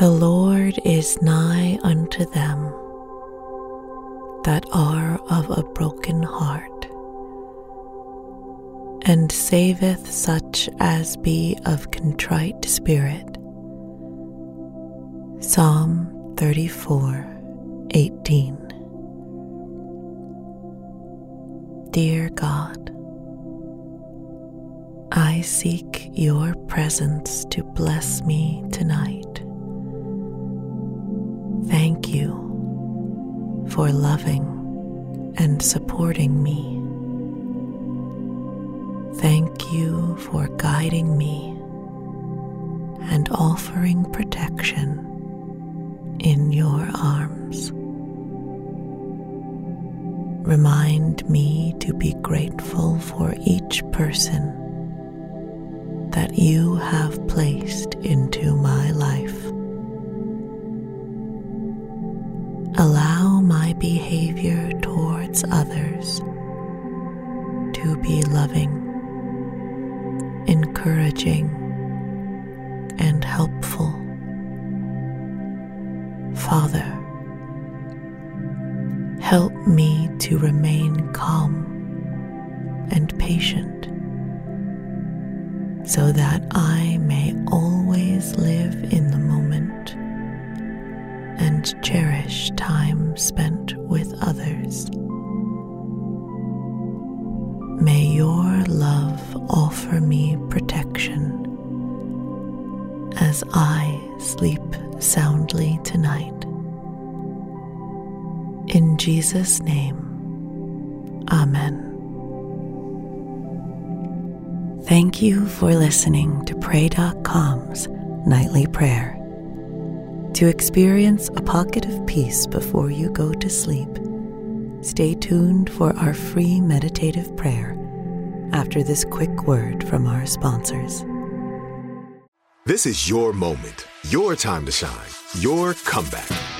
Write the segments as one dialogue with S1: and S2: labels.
S1: The Lord is nigh unto them that are of a broken heart, and saveth such as be of contrite spirit. Psalm 34 18. Dear God, I seek your presence to bless me tonight. You for loving and supporting me. Thank you for guiding me and offering protection in your arms. Remind me to be grateful for each person that you have placed into behavior towards others to be loving, encouraging, and helpful. Father, help me to remain calm and patient so that I may always live in the moment and cherish Jesus' name, Amen. Thank you for listening to Pray.com's Nightly Prayer. To experience a pocket of peace before you go to sleep, stay tuned for our free meditative prayer after this quick word from our sponsors.
S2: This is your moment, your time to shine, your comeback.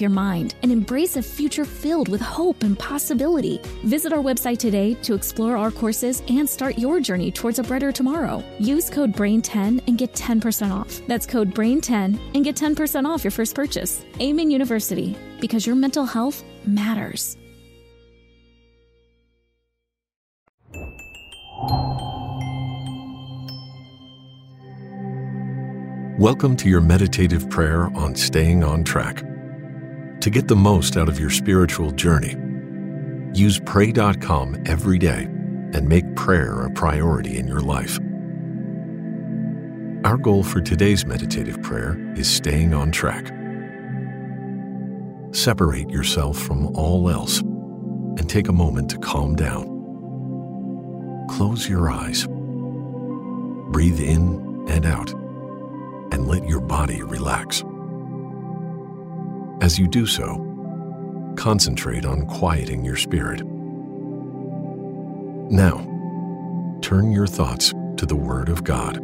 S3: your mind and embrace a future filled with hope and possibility. Visit our website today to explore our courses and start your journey towards a brighter tomorrow. Use code BRAIN10 and get 10% off. That's code BRAIN10 and get 10% off your first purchase. Amen University, because your mental health matters.
S4: Welcome to your meditative prayer on staying on track. To get the most out of your spiritual journey, use pray.com every day and make prayer a priority in your life. Our goal for today's meditative prayer is staying on track. Separate yourself from all else and take a moment to calm down. Close your eyes. Breathe in and out and let your body relax. As you do so, concentrate on quieting your spirit. Now, turn your thoughts to the Word of God.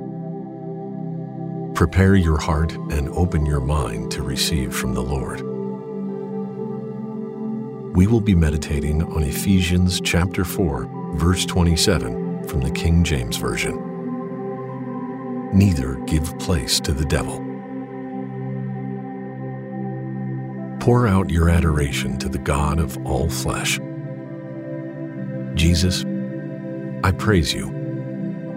S4: Prepare your heart and open your mind to receive from the Lord. We will be meditating on Ephesians chapter 4, verse 27 from the King James Version. Neither give place to the devil. Pour out your adoration to the God of all flesh. Jesus, I praise you,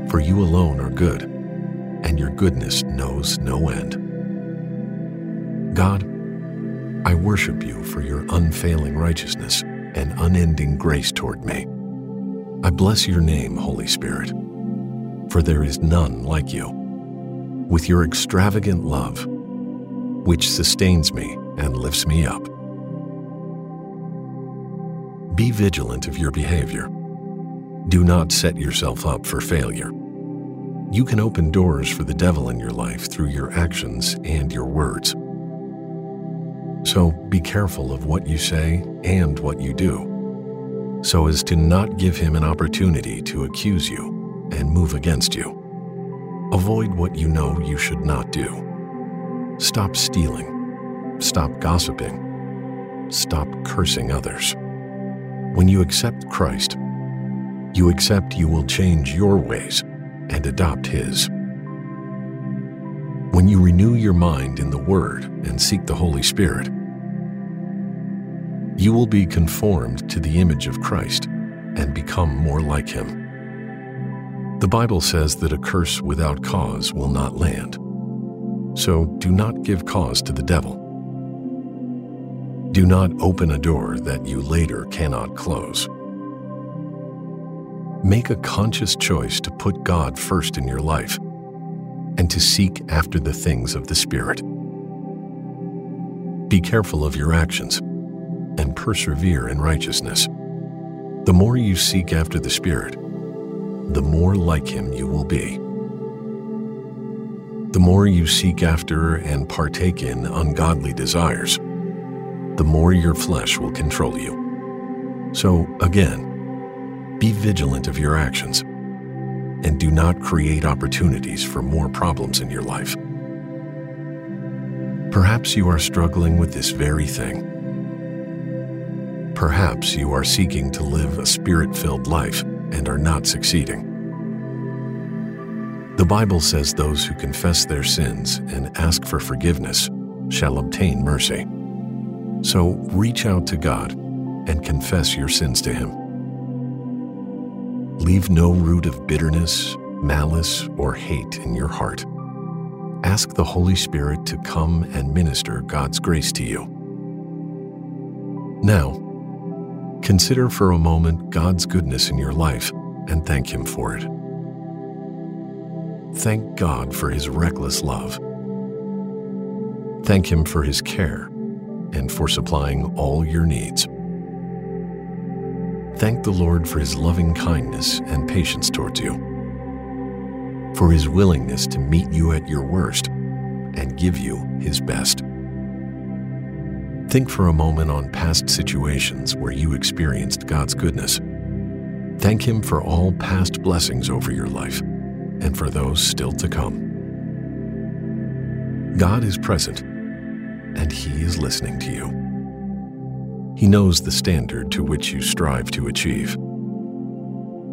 S4: for you alone are good, and your goodness knows no end. God, I worship you for your unfailing righteousness and unending grace toward me. I bless your name, Holy Spirit, for there is none like you. With your extravagant love, which sustains me and lifts me up. Be vigilant of your behavior. Do not set yourself up for failure. You can open doors for the devil in your life through your actions and your words. So be careful of what you say and what you do, so as to not give him an opportunity to accuse you and move against you. Avoid what you know you should not do. Stop stealing Stop gossiping. Stop cursing others. When you accept Christ, you accept you will change your ways and adopt His. When you renew your mind in the Word and seek the Holy Spirit, you will be conformed to the image of Christ and become more like Him. The Bible says that a curse without cause will not land. So do not give cause to the devil. Do not open a door that you later cannot close. Make a conscious choice to put God first in your life and to seek after the things of the Spirit. Be careful of your actions and persevere in righteousness. The more you seek after the Spirit, the more like Him you will be. The more you seek after and partake in ungodly desires, the more your flesh will control you. So, again, be vigilant of your actions and do not create opportunities for more problems in your life. Perhaps you are struggling with this very thing. Perhaps you are seeking to live a spirit filled life and are not succeeding. The Bible says those who confess their sins and ask for forgiveness shall obtain mercy. So reach out to God and confess your sins to Him. Leave no root of bitterness, malice, or hate in your heart. Ask the Holy Spirit to come and minister God's grace to you. Now, consider for a moment God's goodness in your life and thank Him for it. Thank God for His reckless love. Thank Him for His care and for supplying all your needs. Thank the Lord for his loving kindness and patience towards you, for his willingness to meet you at your worst and give you his best. Think for a moment on past situations where you experienced God's goodness. Thank Him for all past blessings over your life and for those still to come. God is present and He is listening to you. He knows the standard to which you strive to achieve.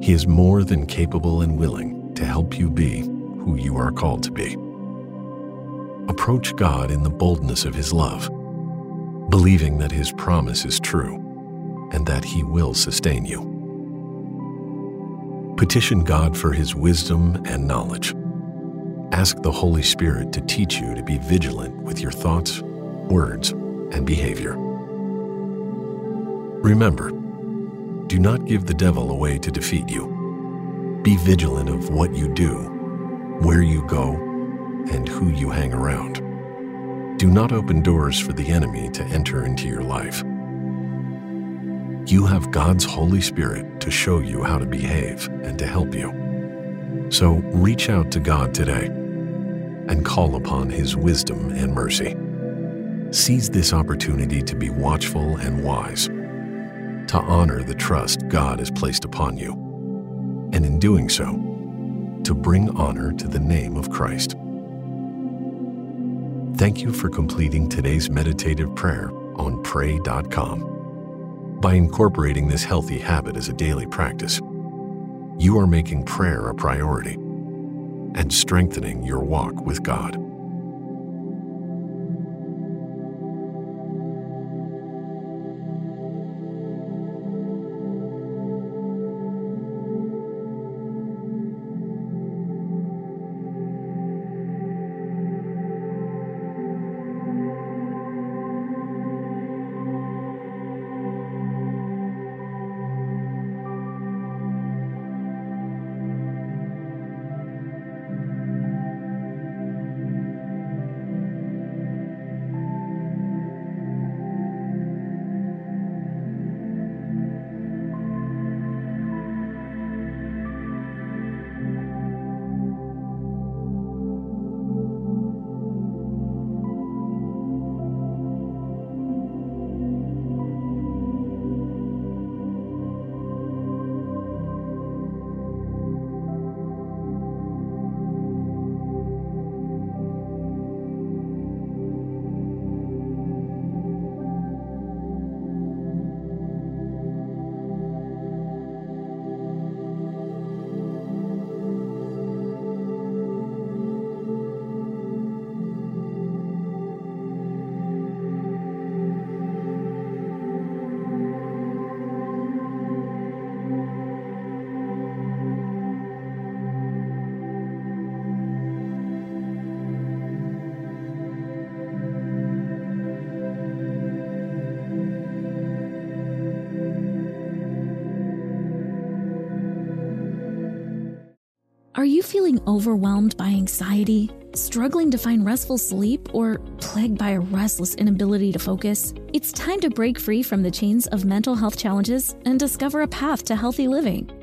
S4: He is more than capable and willing to help you be who you are called to be. Approach God in the boldness of His love, believing that His promise is true and that He will sustain you. Petition God for His wisdom and knowledge Ask the Holy Spirit to teach you to be vigilant with your thoughts, words, and behavior. Remember, do not give the devil a way to defeat you. Be vigilant of what you do, where you go, and who you hang around. Do not open doors for the enemy to enter into your life. You have God's Holy Spirit to show you how to behave and to help you. So reach out to God today and call upon His wisdom and mercy. Seize this opportunity to be watchful and wise, to honor the trust God has placed upon you, and in doing so, to bring honor to the name of Christ. Thank you for completing today's meditative prayer on pray.com. By incorporating this healthy habit as a daily practice, you are making prayer a priority and strengthening your walk with God.
S3: Overwhelmed by anxiety, struggling to find restful sleep, or plagued by a restless inability to focus? It's time to break free from the chains of mental health challenges and discover a path to healthy living.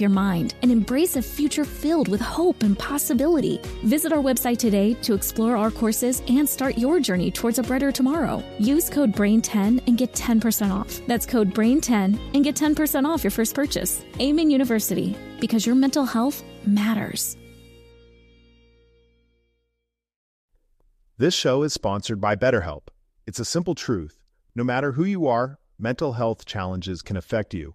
S3: your mind and embrace a future filled with hope and possibility. Visit our website today to explore our courses and start your journey towards a brighter tomorrow. Use code BRAIN10 and get 10% off. That's code BRAIN10 and get 10% off your first purchase. Amen University, because your mental health matters.
S5: This show is sponsored by BetterHelp. It's a simple truth. No matter who you are, mental health challenges can affect you,